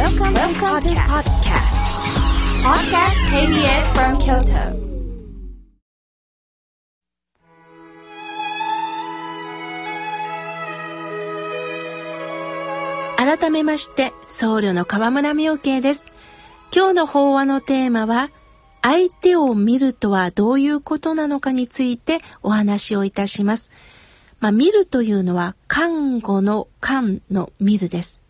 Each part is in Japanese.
Welcome, Welcome to podcast. Podcast KBS from Kyoto. 改めまして僧侶の河村明慶です今日の法話のテーマは相手を見るとはどういうことなのかについてお話をいたしますまあ、見るというのは看護の看の見るです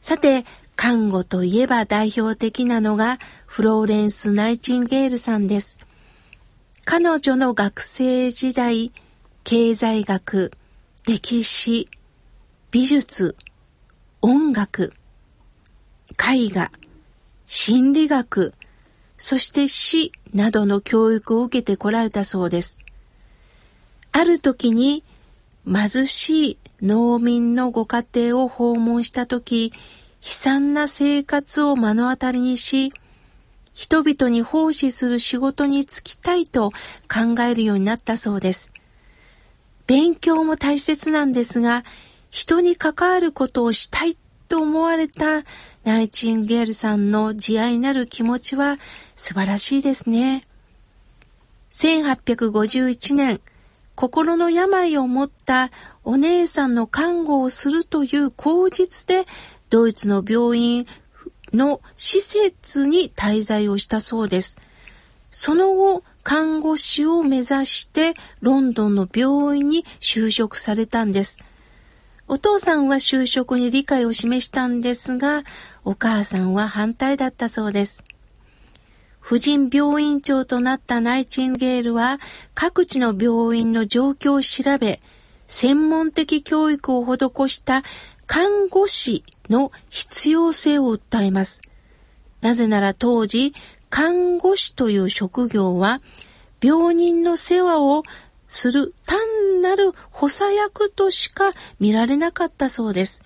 さて看護といえば代表的なのがフローレンス・ナイチンゲールさんです。彼女の学生時代、経済学、歴史、美術、音楽、絵画、心理学、そして死などの教育を受けてこられたそうです。ある時に貧しい農民のご家庭を訪問した時、悲惨な生活を目の当たりにし、人々に奉仕する仕事に就きたいと考えるようになったそうです。勉強も大切なんですが、人に関わることをしたいと思われたナイチンゲールさんの慈愛なる気持ちは素晴らしいですね。1851年、心の病を持ったお姉さんの看護をするという口実でドイツの病院の施設に滞在をしたそうです。その後、看護師を目指してロンドンの病院に就職されたんです。お父さんは就職に理解を示したんですが、お母さんは反対だったそうです。婦人病院長となったナイチンゲールは各地の病院の状況を調べ、専門的教育を施した看護師の必要性を訴えます。なぜなら当時、看護師という職業は、病人の世話をする単なる補佐役としか見られなかったそうです。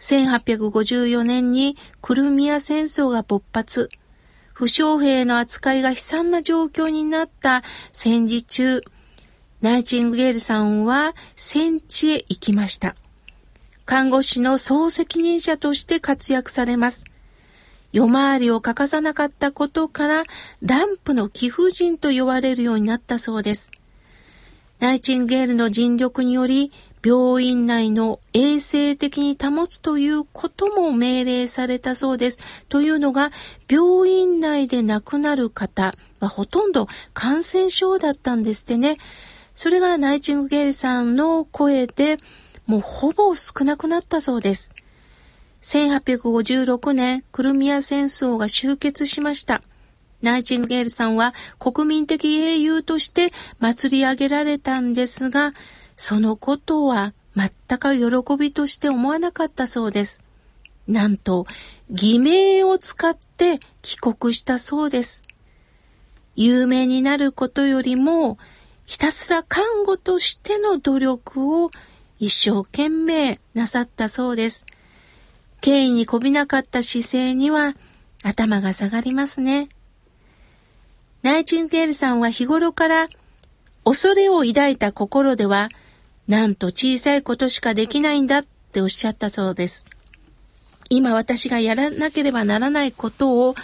1854年にクルミア戦争が勃発、負傷兵の扱いが悲惨な状況になった戦時中、ナイチンゲールさんは戦地へ行きました。看護師の総責任者として活躍されます。夜回りを欠かさなかったことから、ランプの貴婦人と呼ばれるようになったそうです。ナイチンゲールの尽力により、病院内の衛生的に保つということも命令されたそうです。というのが、病院内で亡くなる方はほとんど感染症だったんですってね。それがナイチンゲールさんの声で、もうほぼ少なくなったそうです。1856年、クルミア戦争が終結しました。ナイチンゲールさんは国民的英雄として祭り上げられたんですが、そのことは全く喜びとして思わなかったそうです。なんと、偽名を使って帰国したそうです。有名になることよりも、ひたすら看護としての努力を一生懸命なさったそうです。敬意にこびなかった姿勢には頭が下がりますね。ナイチンゲールさんは日頃から恐れを抱いた心ではなんと小さいことしかできないんだっておっしゃったそうです。今私がやらなければならないことを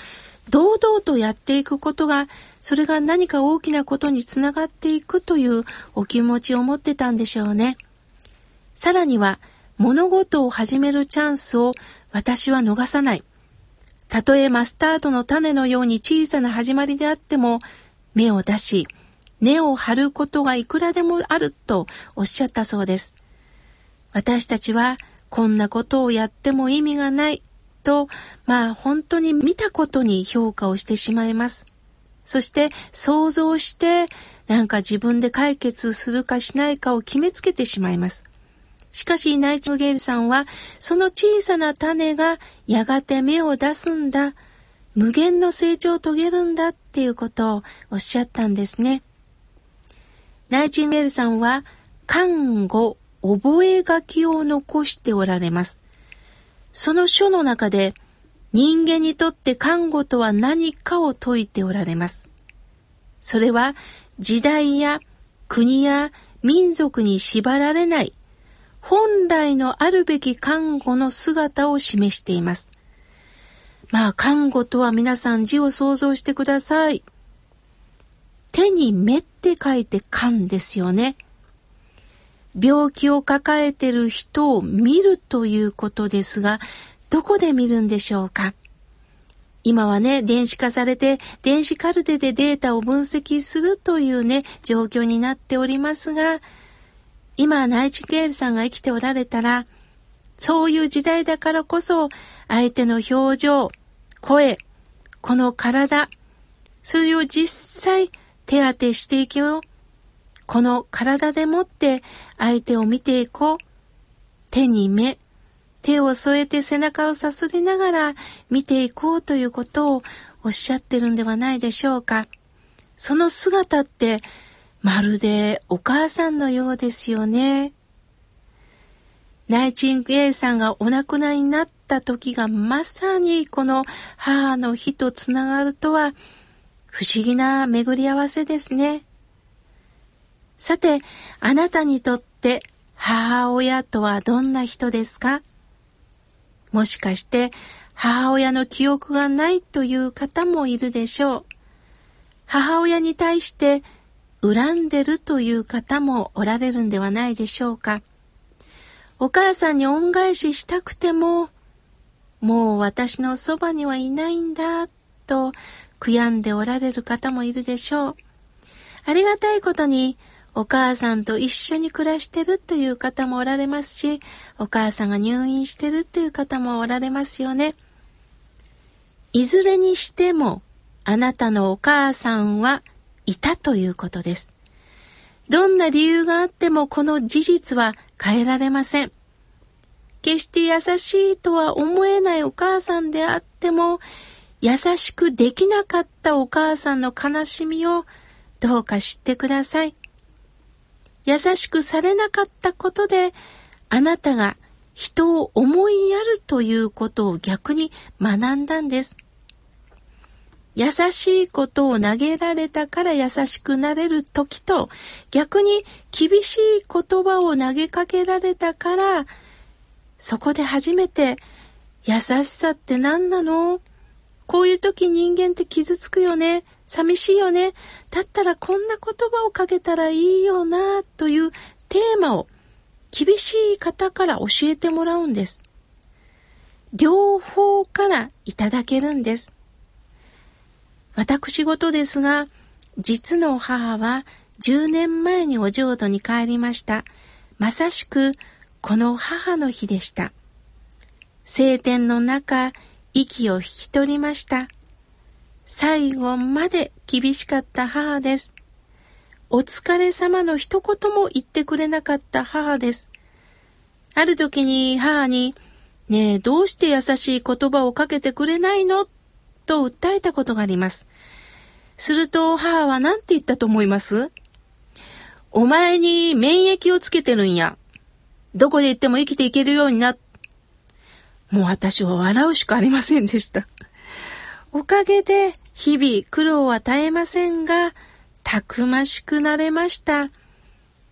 堂々とやっていくことが、それが何か大きなことにつながっていくというお気持ちを持ってたんでしょうね。さらには、物事を始めるチャンスを私は逃さない。たとえマスタードの種のように小さな始まりであっても、芽を出し、根を張ることがいくらでもあるとおっしゃったそうです。私たちはこんなことをやっても意味がないと、まあ本当に見たことに評価をしてしまいます。そして想像してなんか自分で解決するかしないかを決めつけてしまいます。しかし、ナイチンゲールさんは、その小さな種がやがて芽を出すんだ、無限の成長を遂げるんだっていうことをおっしゃったんですね。ナイチンゲールさんは、看護、覚え書を残しておられます。その書の中で、人間にとって看護とは何かを説いておられます。それは、時代や国や民族に縛られない本来のあるべき看護の姿を示しています。まあ、看護とは皆さん字を想像してください。手に目って書いて勘ですよね。病気を抱えてる人を見るということですが、どこで見るんでしょうか？今はね、電子化されて、電子カルテでデータを分析するというね、状況になっておりますが、今、ナイチンゲールさんが生きておられたら、そういう時代だからこそ、相手の表情、声、この体、それを実際手当てしていきよう。この体でもって相手を見ていこう。手に目、手を添えて背中をさすりながら見ていこうということをおっしゃってるんではないでしょうか。その姿ってまるでお母さんのようですよね。ナイチンゲーさんがお亡くなりになった時がまさにこの母の日とつながるとは不思議な巡り合わせですね。さて、あなたにとって母親とはどんな人ですか？もしかして母親の記憶がないという方もいるでしょう。母親に対して恨んでるという方もおられるんではないでしょうか。お母さんに恩返ししたくても、もう私のそばにはいないんだ、と悔やんでおられる方もいるでしょう。ありがたいことに、お母さんと一緒に暮らしてるという方もおられますし、お母さんが入院してるという方もおられますよね。いずれにしても、あなたのお母さんはいたということです。どんな理由があってもこの事実は変えられません。決して優しいとは思えないお母さんであっても、優しくできなかったお母さんの悲しみをどうか知ってください。優しくされなかったことで、あなたが人を思いやるということを逆に学んだんです。優しいことを投げられたから優しくなれる時と、逆に厳しい言葉を投げかけられたから、そこで初めて優しさって何なの？こういう時人間って傷つくよね？寂しいよね？だったらこんな言葉をかけたらいいよな、というテーマを厳しい方から教えてもらうんです。両方からいただけるんです。私事ですが、実の母は10年前にお浄土に帰りました。まさしくこの母の日でした。晴天の中、息を引き取りました。最後まで厳しかった母です。お疲れ様の一言も言ってくれなかった母です。ある時に母に、ねえ、どうして優しい言葉をかけてくれないの？と訴えたことがあります。すると母は何て言ったと思います？お前に免疫をつけてるんや。どこで行っても生きていけるようになもう私は笑うしかありませんでした。おかげで日々苦労は絶えませんが、たくましくなれました。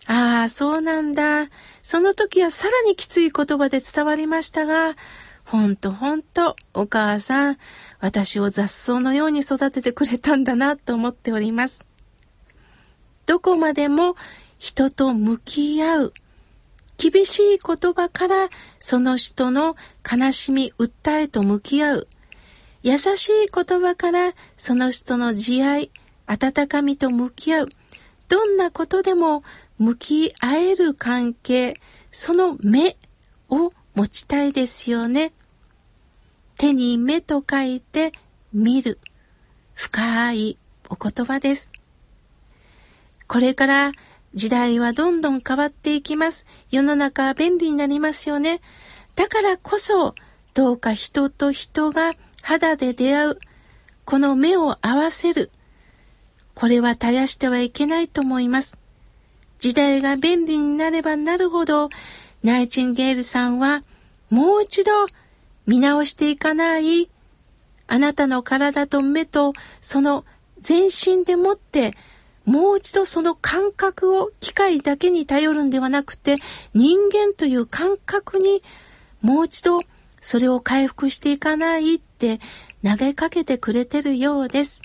ああ、そうなんだ。その時はさらにきつい言葉で伝わりましたが、ほんとほんと、お母さん、私を雑草のように育ててくれたんだなと思っております。どこまでも人と向き合う。厳しい言葉からその人の悲しみ、訴えと向き合う。優しい言葉からその人の慈愛、温かみと向き合う。どんなことでも向き合える関係、その目を持ちたいですよね。手に目と書いて見る。深いお言葉です。これから時代はどんどん変わっていきます。世の中は便利になりますよね。だからこそ、どうか人と人が肌で出会う、この目を合わせる。これは絶やしてはいけないと思います。時代が便利になればなるほど、ナイチンゲールさんはもう一度見直していかない。あなたの体と目とその全身でもってもう一度その感覚を機械だけに頼るんではなくて人間という感覚にもう一度それを回復していかないって投げかけてくれてるようです。